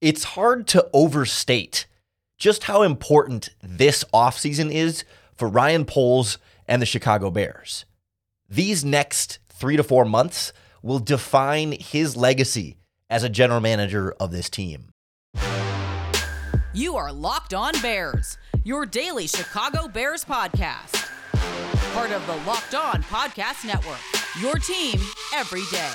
It's hard to overstate just how important this offseason is for Ryan Poles and the Chicago Bears. These next three to four months will define his legacy as a general manager of this team. You are Locked On Bears, your daily Chicago Bears podcast. Part of the Locked On Podcast Network, your team every day.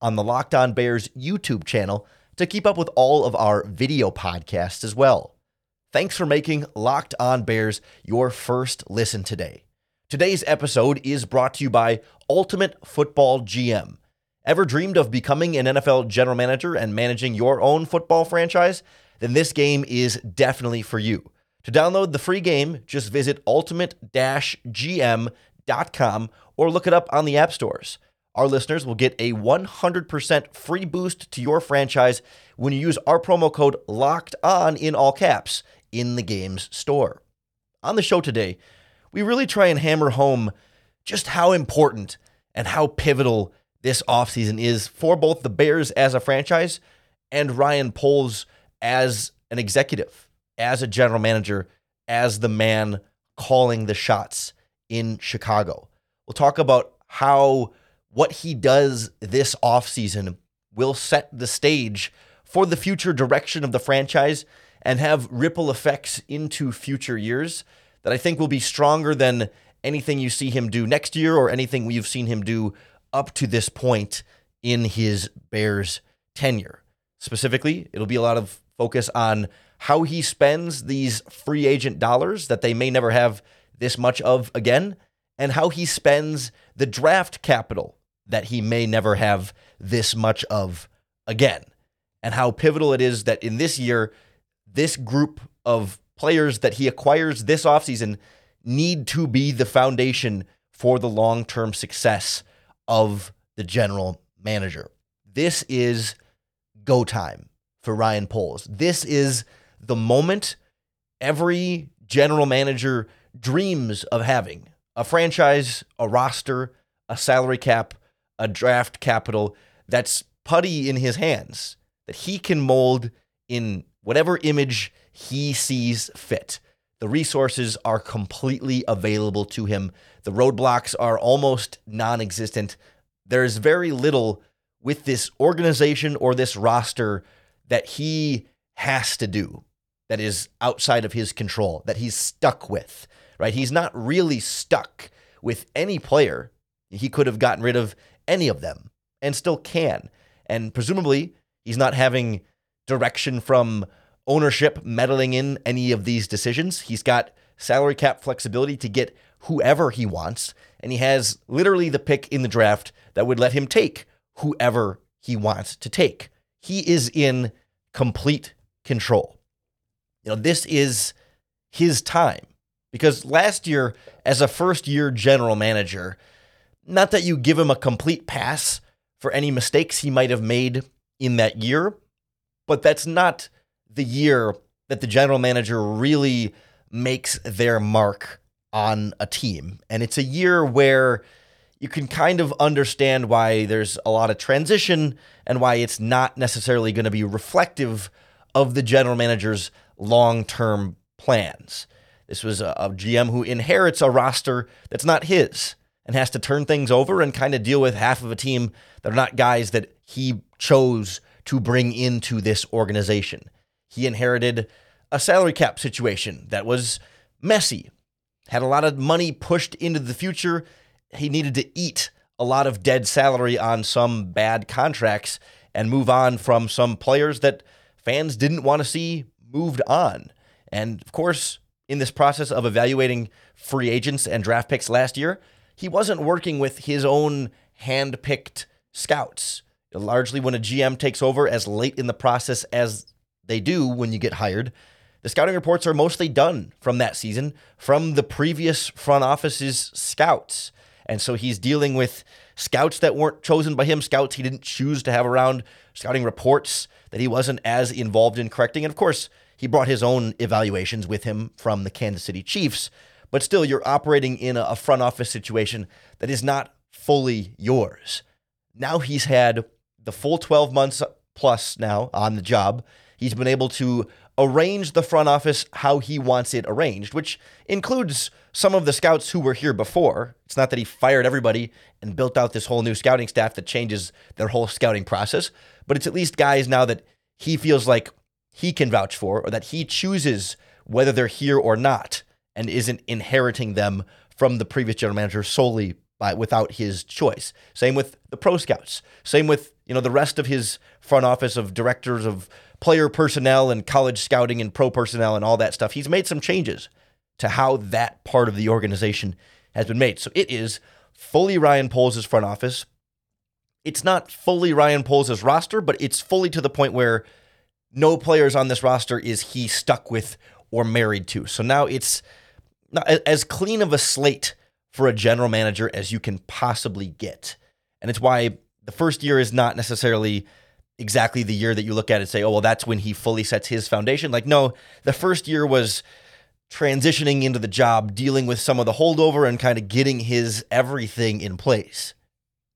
on the Locked On Bears YouTube channel to keep up with all of our video podcasts as well. Thanks for making Locked On Bears your first listen today. Today's episode is brought to you by Ultimate Football GM. Ever dreamed of becoming an NFL general manager and managing your own football franchise? Then this game is definitely for you. To download the free game, just visit ultimate-gm.com or look it up on the app stores. Our listeners will get a 100% free boost to your franchise when you use our promo code LOCKED ON in all caps in the game's store. On the show today, we really try and hammer home just how important and how pivotal this offseason is for both the Bears as a franchise and Ryan Poles as an executive, as a general manager, as the man calling the shots in Chicago. We'll talk about how what he does this offseason will set the stage for the future direction of the franchise and have ripple effects into future years that I think will be stronger than anything you see him do next year or anything we've seen him do up to this point in his Bears tenure. Specifically, it'll be a lot of focus on how he spends these free agent dollars that they may never have this much of again, and how he spends the draft capital that he may never have this much of again. And how pivotal it is that in this year, this group of players that he acquires this offseason need to be the foundation for the long term success of the general manager. This is go time for Ryan Poles. This is the moment every general manager dreams of having a franchise, a roster, a salary cap, a draft capital that's putty in his hands that he can mold in whatever image he sees fit. The resources are completely available to him. The roadblocks are almost non existent. There's very little with this organization or this roster that he has to do that is outside of his control, that he's stuck with, right? He's not really stuck with any player. He could have gotten rid of any of them and still can. And presumably, he's not having direction from ownership meddling in any of these decisions. He's got salary cap flexibility to get whoever he wants. And he has literally the pick in the draft that would let him take whoever he wants to take. He is in complete control. You know, this is his time because last year, as a first year general manager, not that you give him a complete pass for any mistakes he might have made in that year, but that's not the year that the general manager really makes their mark on a team. And it's a year where you can kind of understand why there's a lot of transition and why it's not necessarily going to be reflective of the general manager's long term plans. This was a, a, GM who inherits a roster that's not his and has to turn things over and kind of deal with half of a team that are not guys that he chose to bring into this organization. He inherited a salary cap situation that was messy, had a lot of money pushed into the future. He needed to eat a lot of dead salary on some bad contracts and move on from some players that fans didn't want to see moved on. And of course, in this process of evaluating free agents and draft picks last year, he wasn't working with his own hand-picked scouts. Largely when a GM takes over as late in the process as they do when you get hired, the scouting reports are mostly done from that season from the previous front office's scouts. And so he's dealing with scouts that weren't chosen by him, scouts he didn't choose to have around, scouting reports that he wasn't as involved in correcting. And of course, he brought his own evaluations with him from the Kansas City Chiefs. But still, you're operating in a front office situation that is not fully yours. Now he's had the full 12 months plus now on the job. He's been able to arrange the front office how he wants it arranged, which includes some of the scouts who were here before. It's not that he fired everybody and built out this whole new scouting staff that changes their whole scouting process, but it's at least guys now that he feels like he can vouch for or that he chooses whether they're here or not and isn't inheriting them from the previous general manager solely by without his choice. Same with the pro scouts. Same with, you know, the rest of his front office of directors of player personnel and college scouting and pro personnel and all that stuff. He's made some changes to how that part of the organization has been made. So it is fully Ryan Poles' front office. It's not fully Ryan Poles' roster, but it's fully to the point where no players on this roster is he stuck with or married to. So now it's not as clean of a slate for a general manager as you can possibly get. And it's why the first year is not necessarily exactly the year that you look at and say, oh, well, that's when he fully sets his foundation. Like, no, the first year was transitioning into the job, dealing with some of the holdover and kind of getting his everything in place.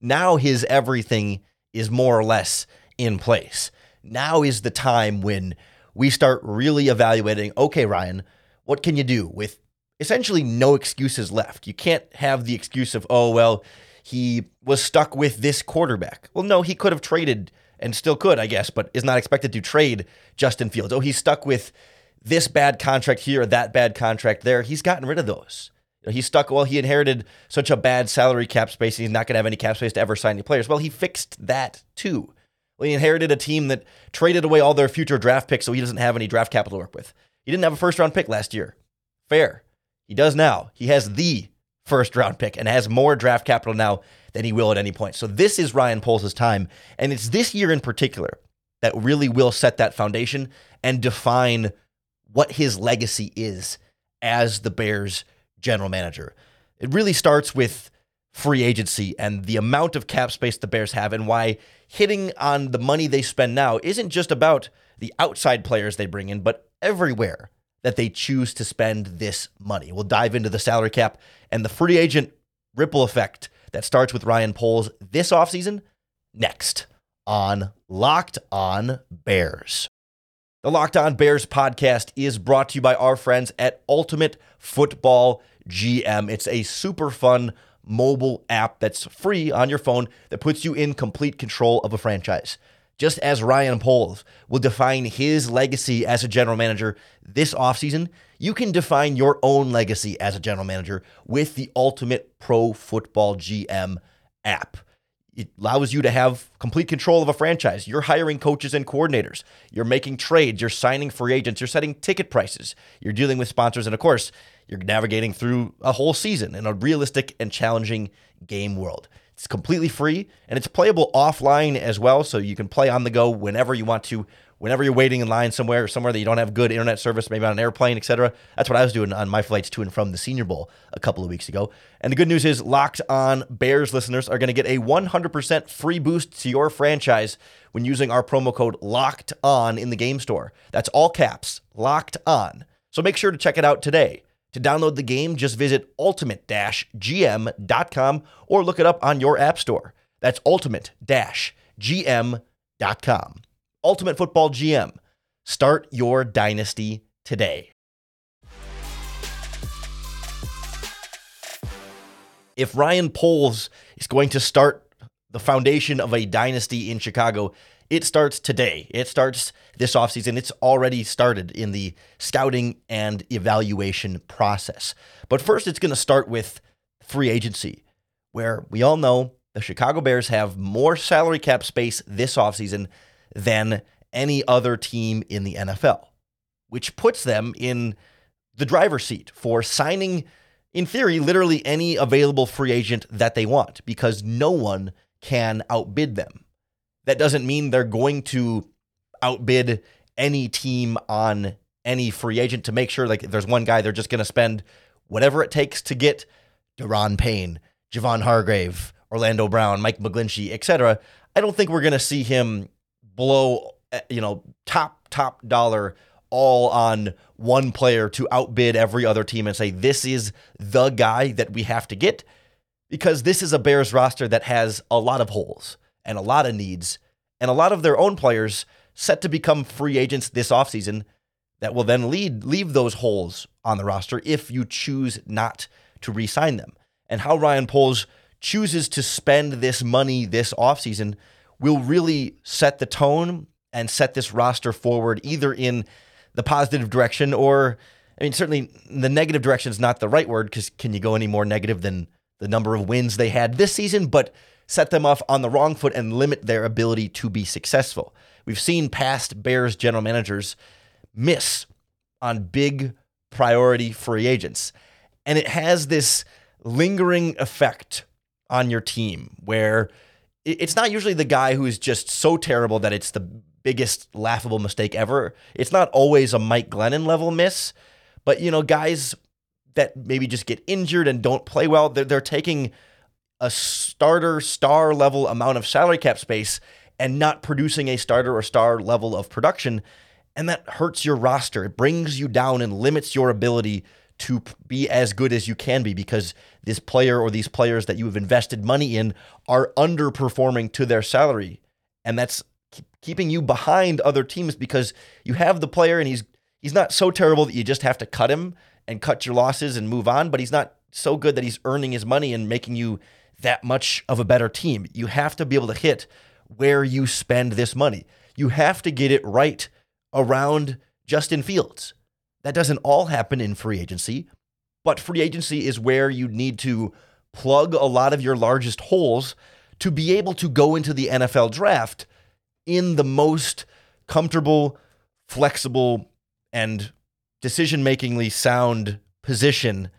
Now his everything is more or less in place. Now is the time when we start really evaluating okay, Ryan, what can you do with essentially no excuses left? You can't have the excuse of, oh, well, he was stuck with this quarterback. Well, no, he could have traded and still could, I guess, but is not expected to trade Justin Fields. Oh, he's stuck with this bad contract here, that bad contract there. He's gotten rid of those. He's stuck. Well, he inherited such a bad salary cap space, he's not going to have any cap space to ever sign any players. Well, he fixed that too. Well, he inherited a team that traded away all their future draft picks, so he doesn't have any draft capital to work with. He didn't have a first round pick last year. Fair. He does now. He has the first round pick and has more draft capital now than he will at any point. So this is Ryan Poles' time. And it's this year in particular that really will set that foundation and define what his legacy is as the Bears general manager. It really starts with free agency and the amount of cap space the Bears have and why hitting on the money they spend now isn't just about the outside players they bring in, but everywhere that they choose to spend this money. We'll dive into the salary cap and the free agent ripple effect that starts with Ryan Poles this offseason next on Locked On Bears. The Locked On Bears podcast is brought to you by our friends at Ultimate Football GM. It's a super fun mobile app that's free on your phone that puts you in complete control of a franchise. Just as Ryan Poles will define his legacy as a general manager this offseason, you can define your own legacy as a general manager with the Ultimate Pro Football GM app. It allows you to have complete control of a franchise. You're hiring coaches and coordinators. You're making trades. You're signing free agents. You're setting ticket prices. You're dealing with sponsors. And of course, you're navigating through a whole season in a realistic and challenging game world. It's completely free and it's playable offline as well. So you can play on the go whenever you want to whenever you're waiting in line somewhere or somewhere that you don't have good internet service, maybe on an airplane, etc. That's what I was doing on my flights to and from the Senior Bowl a couple of weeks ago. And the good news is, locked on Bears listeners are going to get a 100% free boost to your franchise when using our promo code Locked On in the game store. That's all caps, Locked On. So make sure to check it out today. To download the game, just visit ultimate-gm.com or look it up on your app store. That's ultimate-gm.com. Ultimate Football GM. Start your dynasty today. If Ryan Poles is going to start the foundation of a dynasty in Chicago, it starts today. It starts this offseason. It's already started in the scouting and evaluation process. But first, it's going to start with free agency, where we all know the Chicago Bears have more salary cap space this offseason than any other team in the NFL, which puts them in the driver's seat for signing, in theory, literally any available free agent that they want because no one can outbid them. That doesn't mean they're going to outbid any team on any free agent to make sure like if there's one guy they're just going to spend whatever it takes to get Daron Payne, Javon Hargrave, Orlando Brown, Mike McGlinchey, etc. I don't think we're going to see him blow eh, you know top top dollar all on one player to outbid every other team and say this is the guy that we have to get because this is a Bears roster that has a lot of holes and a lot of needs and a lot of their own players set to become free agents this offseason that will then lead leave those holes on the roster if you choose not to re-sign them. And how Ryan Poles chooses to spend this money this offseason will really set the tone and set this roster forward either in the positive direction or I mean certainly the negative direction is not the right word because can you go any more negative than the number of wins they had this season, but set them off on the wrong foot and limit their ability to be successful. We've seen past Bears general managers miss on big priority free agents. And it has this lingering effect on your team where it's not usually the guy who is just so terrible that it's the biggest laughable mistake ever. It's not always a Mike Glennon level miss, but you know, guys that maybe just get injured and don't play well, they're, they're taking a starter star level amount of salary cap space and not producing a starter or star level of production. And that hurts your roster. It brings you down and limits your ability to be as good as you can be because this player or these players that you have invested money in are underperforming to their salary. And that's keeping you behind other teams because you have the player and he's he's not so terrible that you just have to cut him and cut your losses and move on, but he's not so good that he's earning his money and making you that much of a better team. You have to be able to hit where you spend this money. You have to get it right around Justin Fields. That doesn't all happen in free agency, but free agency is where you need to plug a lot of your largest holes to be able to go into the NFL draft in the most comfortable, flexible, and decision makingly sound position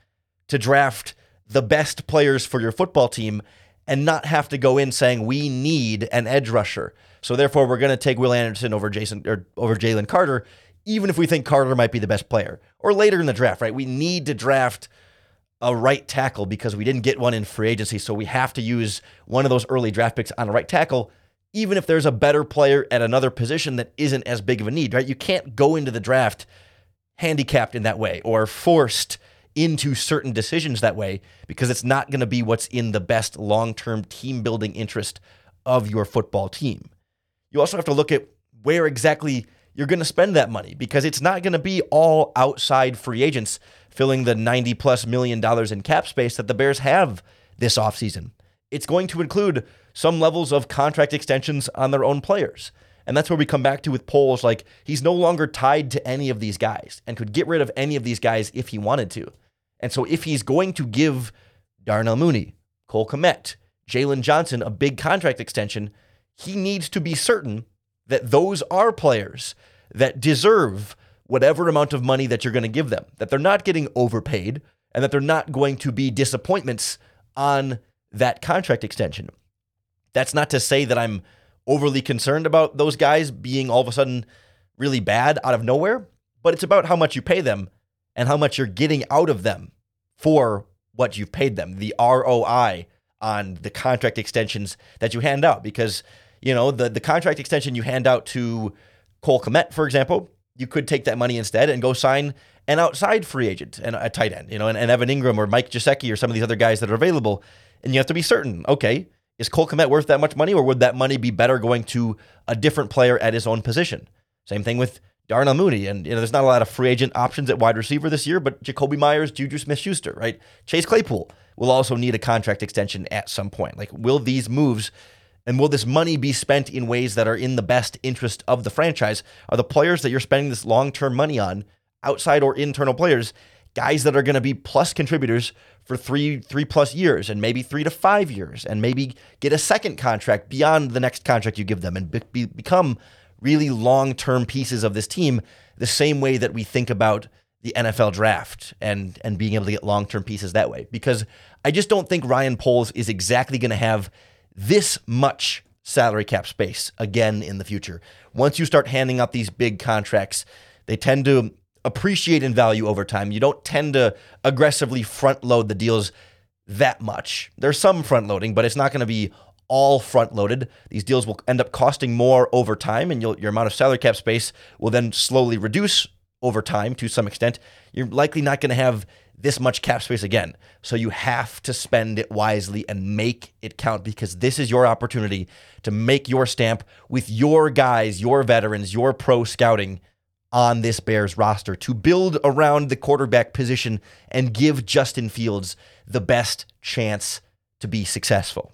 to draft the best players for your football team and not have to go in saying we need an edge rusher. So therefore, we're going to take Will Anderson over Jason or over Jalen Carter, even if we think Carter might be the best player. Or later in the draft, right? We need to draft a right tackle because we didn't get one in free agency, so we have to use one of those early draft picks on a right tackle, even if there's a better player at another position that isn't as big of a need, right? You can't go into the draft handicapped in that way or forced into certain decisions that way because it's not going to be what's in the best long term team building interest of your football team. You also have to look at where exactly you're going to spend that money because it's not going to be all outside free agents filling the 90 plus million dollars in cap space that the Bears have this offseason. It's going to include some levels of contract extensions on their own players. And that's where we come back to with Poles. Like, he's no longer tied to any of these guys and could get rid of any of these guys if he wanted to. And so if he's going to give Darnell Mooney, Cole Kmet, Jaylon Johnson a big contract extension, he needs to be certain that those are players that deserve whatever amount of money that you're going to give them, that they're not getting overpaid, and that they're not going to be disappointments on that contract extension. That's not to say that I'm overly concerned about those guys being all of a sudden really bad out of nowhere, but it's about how much you pay them and how much you're getting out of them for what you've paid them, the ROI on the contract extensions that you hand out. Because, you know, the, the contract extension you hand out to Cole Kmet, for example, you could take that money instead and go sign an outside free agent and a tight end, you know, and, and Evan Engram or Mike Gesicki or some of these other guys that are available. And you have to be certain, okay, is Cole Kmet worth that much money or would that money be better going to a different player at his own position? Same thing with Darnell Mooney. And, you know, there's not a lot of free agent options at wide receiver this year, but Jakobi Myers, Juju Smith Schuster, right? Chase Claypool will also need a contract extension at some point. Like, will these moves and will this money be spent in ways that are in the best interest of the franchise? Are the players that you're spending this long term money on, outside or internal players, guys that are going to be plus contributors for three three plus years and maybe three to five years and maybe get a second contract beyond the next contract you give them and be, become really long term pieces of this team, the same way that we think about the NFL draft and and being able to get long term pieces that way. Because I just don't think Ryan Poles is exactly going to have this much salary cap space again in the future. Once you start handing out these big contracts, they tend to appreciate in value over time. You don't tend to aggressively front load the deals that much. There's some front loading, but it's not going to be all front loaded. These deals will end up costing more over time, and your amount of salary cap space will then slowly reduce over time to some extent. You're likely not going to have this much cap space again. So you have to spend it wisely and make it count because this is your opportunity to make your stamp with your guys, your veterans, your pro scouting on this Bears roster to build around the quarterback position and give Justin Fields the best chance to be successful.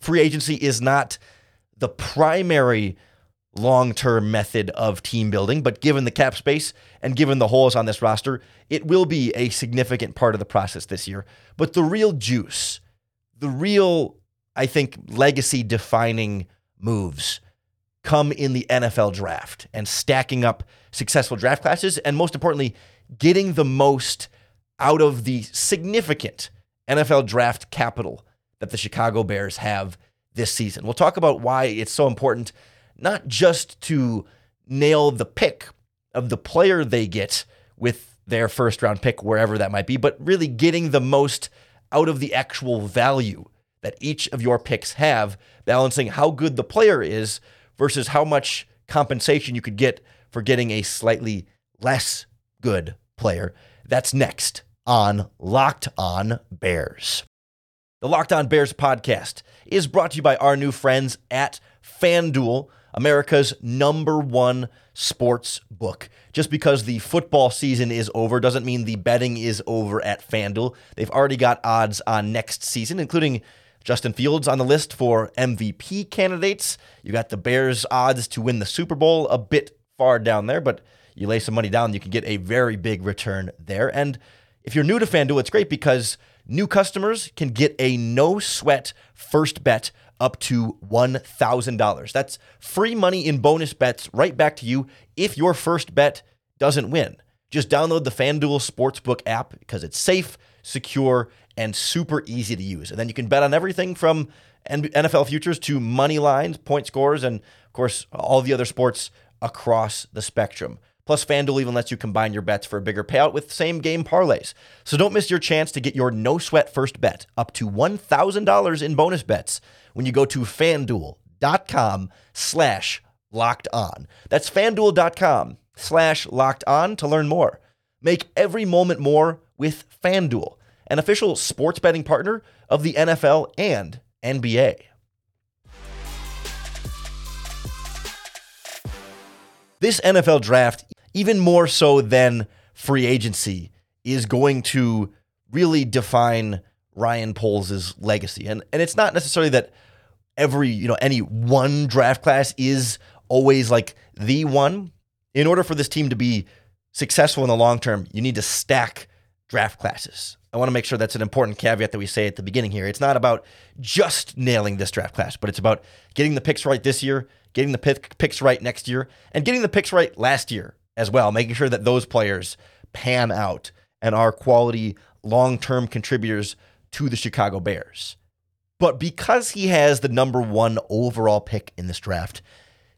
Free agency is not the primary long term method of team building, but given the cap space and given the holes on this roster, it will be a significant part of the process this year. But the real juice, the real, I think, legacy defining moves come in the NFL draft and stacking up successful draft classes, and most importantly, getting the most out of the significant NFL draft capital that the Chicago Bears have this season. We'll talk about why it's so important not just to nail the pick of the player they get with their first round pick, wherever that might be, but really getting the most out of the actual value that each of your picks have, balancing how good the player is versus how much compensation you could get for getting a slightly less good player. That's next on Locked On Bears. The Locked On Bears podcast is brought to you by our new friends at FanDuel. America's number one sports book. Just because the football season is over doesn't mean the betting is over at FanDuel. They've already got odds on next season, including Justin Fields on the list for MVP candidates. You got the Bears' odds to win the Super Bowl a bit far down there, but you lay some money down, you can get a very big return there. And if you're new to FanDuel, it's great because new customers can get a no sweat first bet up to $1,000. That's free money in bonus bets right back to you if your first bet doesn't win. Just download the FanDuel Sportsbook app because it's safe, secure, and super easy to use. And then you can bet on everything from NFL futures to money lines, point scores, and of course, all the other sports across the spectrum. Plus, FanDuel even lets you combine your bets for a bigger payout with same game parlays. So don't miss your chance to get your no sweat first bet up to $1,000 in bonus bets when you go to fanduel.com slash locked on. That's fanduel.com slash locked on to learn more. Make every moment more with FanDuel, an official sports betting partner of the NFL and NBA. This NFL draft even more so than free agency, is going to really define Ryan Poles' legacy. And and it's not necessarily that every, you know, any one draft class is always like the one. In order for this team to be successful in the long term, you need to stack draft classes. I want to make sure that's an important caveat that we say at the beginning here. It's not about just nailing this draft class, but it's about getting the picks right this year, getting the pick, picks right next year, and getting the picks right last year as well, making sure that those players pan out and are quality long term contributors to the Chicago Bears. But because he has the number one overall pick in this draft,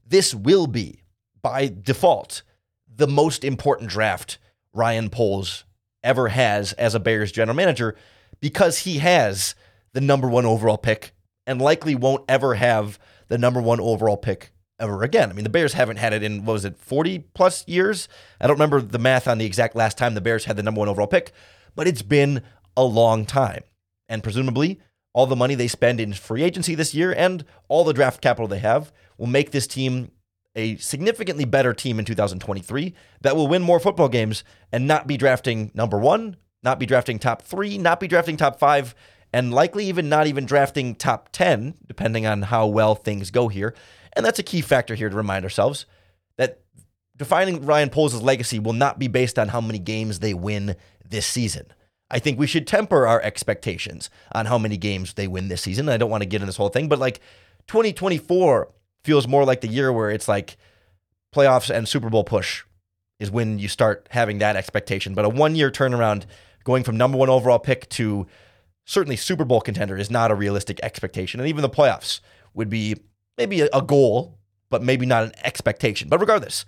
this will be, by default, the most important draft Ryan Poles ever has as a Bears general manager because he has the number one overall pick and likely won't ever have the number one overall pick ever again. I mean, the Bears haven't had it in, what was it, 40 plus years? I don't remember the math on the exact last time the Bears had the number one overall pick, but it's been a long time. And presumably, all the money they spend in free agency this year and all the draft capital they have will make this team a significantly better team in 2023 that will win more football games and not be drafting number one, not be drafting top three, not be drafting top five, and likely even not even drafting top 10, depending on how well things go here. And that's a key factor here to remind ourselves that defining Ryan Poles' legacy will not be based on how many games they win this season. I think we should temper our expectations on how many games they win this season. I don't want to get in this whole thing, but like 2024 feels more like the year where it's like playoffs and Super Bowl push is when you start having that expectation. But a one year turnaround going from number one overall pick to certainly Super Bowl contender is not a realistic expectation. And even the playoffs would be maybe a, a goal, but maybe not an expectation. But regardless,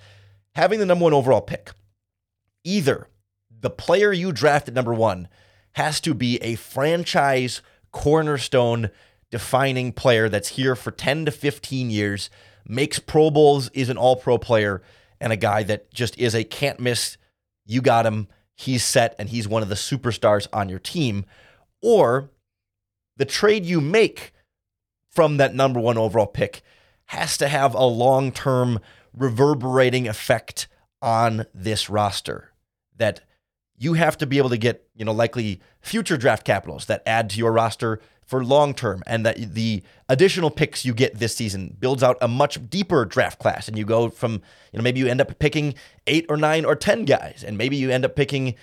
having the number one overall pick, either the player you draft at number one has to be a franchise cornerstone defining player that's here for 10 to 15 years, makes Pro Bowls, is an all pro player, and a guy that just is a can't miss. You got him. He's set, and he's one of the superstars on your team. Or the trade you make from that number one overall pick has to have a long term reverberating effect on this roster that you have to be able to get, you know, likely future draft capitals that add to your roster for long term and that the additional picks you get this season builds out a much deeper draft class and you go from, you know, maybe you end up picking 8 or 9 or 10 guys and maybe you end up picking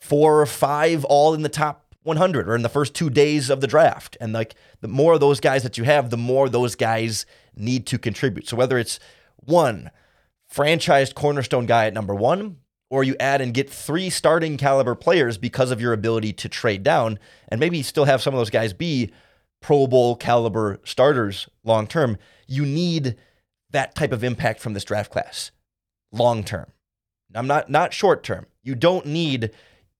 4 or 5 all in the top 100 or in the first 2 days of the draft. And like the more of those guys that you have, the more those guys need to contribute. So whether it's one franchised cornerstone guy at number 1 or you add and get three starting caliber players because of your ability to trade down and maybe still have some of those guys be Pro Bowl caliber starters long term, you need that type of impact from this draft class long term. I'm not not short term. You don't need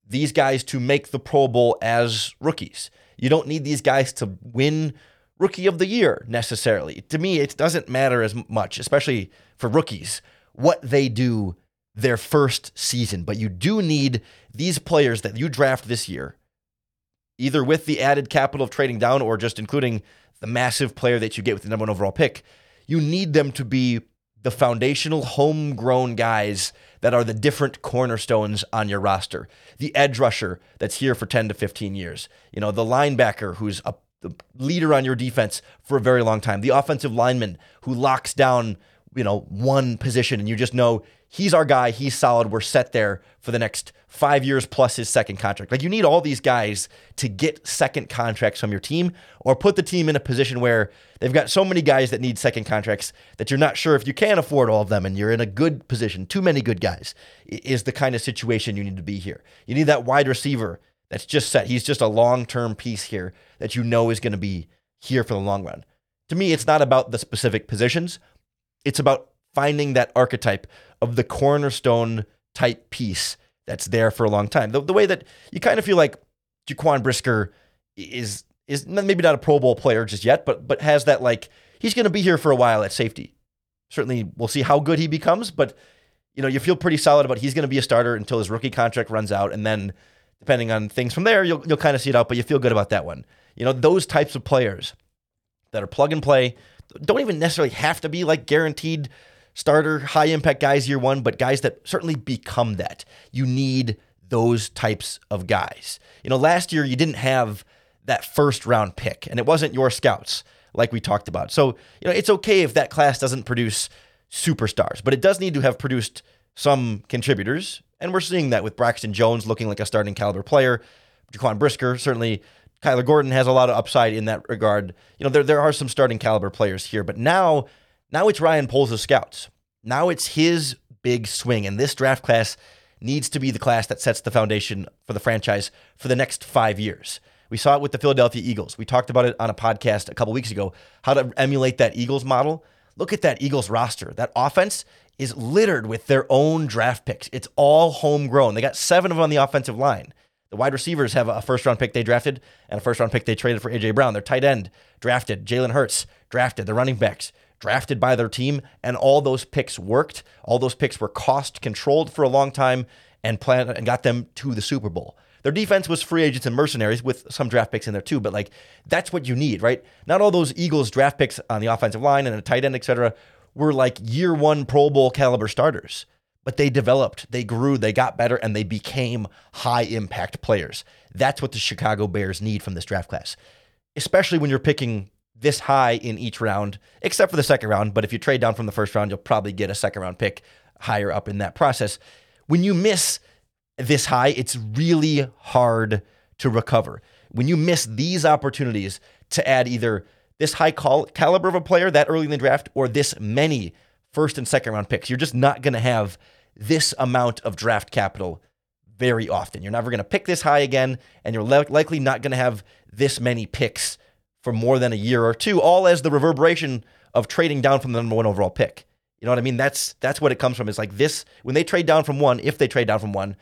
these guys to make the Pro Bowl as rookies. You don't need these guys to win rookie of the year necessarily. To me, it doesn't matter as much, especially for rookies, what they do their first season. But you do need these players that you draft this year, either with the added capital of trading down or just including the massive player that you get with the number one overall pick. You need them to be the foundational homegrown guys that are the different cornerstones on your roster. The edge rusher that's here for 10 to 15 years. You know, the linebacker who's a leader on your defense for a very long time. The offensive lineman who locks down, you know, one position and you just know he's our guy. He's solid. We're set there for the next five years plus his second contract. Like you need all these guys to get second contracts from your team or put the team in a position where they've got so many guys that need second contracts that you're not sure if you can afford all of them and you're in a good position. Too many good guys is the kind of situation you need to be here. You need that wide receiver that's just set. He's just a long term piece here that you know is going to be here for the long run. To me, it's not about the specific positions. It's about finding that archetype of the cornerstone type piece that's there for a long time. The, the way that you kind of feel like Jaquan Brisker is is maybe not a Pro Bowl player just yet, but but has that like he's going to be here for a while at safety. Certainly, we'll see how good he becomes, but you know you feel pretty solid about he's going to be a starter until his rookie contract runs out, and then depending on things from there, you'll you'll kind of see it out, but you feel good about that one. You know those types of players that are plug and play don't even necessarily have to be like guaranteed starter, high impact guys year one, but guys that certainly become that. You need those types of guys. You know, last year you didn't have that first round pick, and it wasn't your scouts like we talked about. So, you know, it's okay if that class doesn't produce superstars, but it does need to have produced some contributors. And we're seeing that with Braxton Jones looking like a starting caliber player. Jaquan Brisker, certainly Kyler Gordon has a lot of upside in that regard. You know, there, there are some starting caliber players here, but now now it's Ryan Poles' scouts. Now it's his big swing, and this draft class needs to be the class that sets the foundation for the franchise for the next five years. We saw it with the Philadelphia Eagles. We talked about it on a podcast a couple weeks ago, how to emulate that Eagles model. Look at that Eagles roster. That offense is littered with their own draft picks. It's all homegrown. They got seven of them on the offensive line. The wide receivers have a first round pick they drafted and a first round pick they traded for AJ Brown. Their tight end drafted. Jalen Hurts drafted. The running backs drafted by their team, and all those picks worked. All those picks were cost controlled for a long time and plan and got them to the Super Bowl. Their defense was free agents and mercenaries with some draft picks in there too, but like that's what you need, right? Not all those Eagles draft picks on the offensive line and a tight end, etc., were like year one Pro Bowl caliber starters. But they developed, they grew, they got better, and they became high impact players. That's what the Chicago Bears need from this draft class, especially when you're picking this high in each round, except for the second round. But if you trade down from the first round, you'll probably get a second round pick higher up in that process. When you miss this high, it's really hard to recover. When you miss these opportunities to add either this high caliber of a player that early in the draft or this many first and second round picks, you're just not going to have this amount of draft capital very often. You're never going to pick this high again, and you're likely not going to have this many picks for more than a year or two, all as the reverberation of trading down from the number one overall pick. You know what I mean? That's that's what it comes from. It's like this when they trade down from one, if they trade down from one,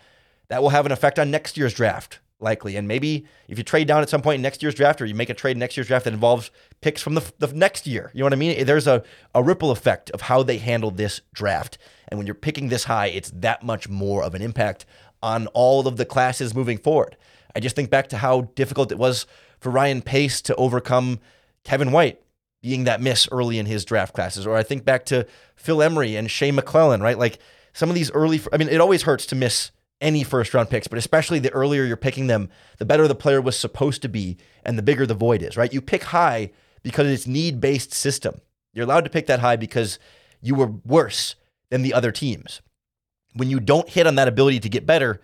that will have an effect on next year's draft, likely. And maybe if you trade down at some point in next year's draft, or you make a trade in next year's draft that involves picks from the, the next year, you know what I mean? There's a, a ripple effect of how they handle this draft. And when you're picking this high, it's that much more of an impact on all of the classes moving forward. I just think back to how difficult it was for Ryan Pace to overcome Kevin White being that miss early in his draft classes. Or I think back to Phil Emery and Shea McClellin, right? Like some of these early, I mean, it always hurts to miss any first round picks, but especially the earlier you're picking them, the better the player was supposed to be and the bigger the void is, right? You pick high because it's need based system. You're allowed to pick that high because you were worse than the other teams. When you don't hit on that ability to get better,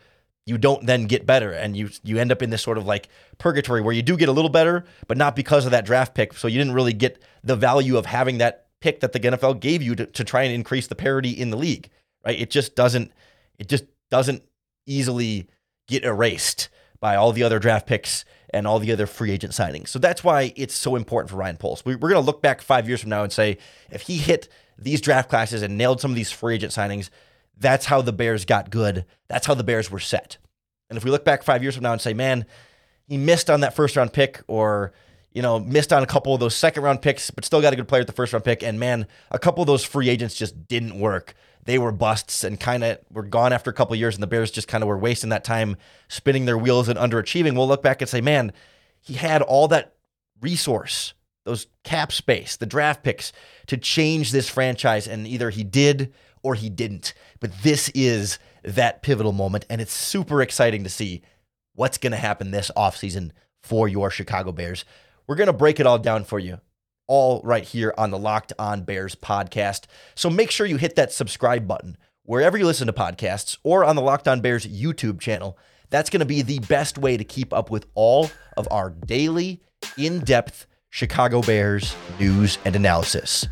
you don't then get better and you you end up in this sort of like purgatory where you do get a little better but not because of that draft pick so you didn't really get the value of having that pick that the NFL gave you to, to try and increase the parity in the league right it just doesn't it just doesn't easily get erased by all the other draft picks and all the other free agent signings so that's why it's so important for Ryan Poles we, we're going to look back 5 years from now and say if he hit these draft classes and nailed some of these free agent signings that's how the Bears got good. That's how the Bears were set. And if we look back five years from now and say, man, he missed on that first round pick or, you know, missed on a couple of those second round picks, but still got a good player at the first round pick. And man, a couple of those free agents just didn't work. They were busts and kind of were gone after a couple years, and the Bears just kind of were wasting that time spinning their wheels and underachieving. We'll look back and say, man, he had all that resource, those cap space, the draft picks to change this franchise, and either he did or he didn't. But this is that pivotal moment, and it's super exciting to see what's going to happen this offseason for your Chicago Bears. We're going to break it all down for you, all right here on the Locked On Bears podcast. So make sure you hit that subscribe button wherever you listen to podcasts or on the Locked On Bears YouTube channel. That's going to be the best way to keep up with all of our daily, in depth Chicago Bears news and analysis.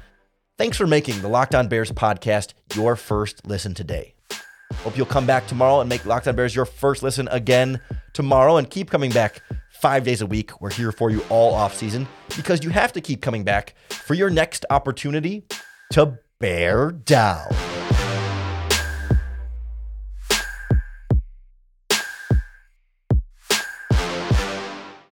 Thanks for making the Locked On Bears podcast your first listen today. Hope you'll come back tomorrow and make Locked On Bears your first listen again tomorrow and keep coming back five days a week. We're here for you all off season because you have to keep coming back for your next opportunity to bear down.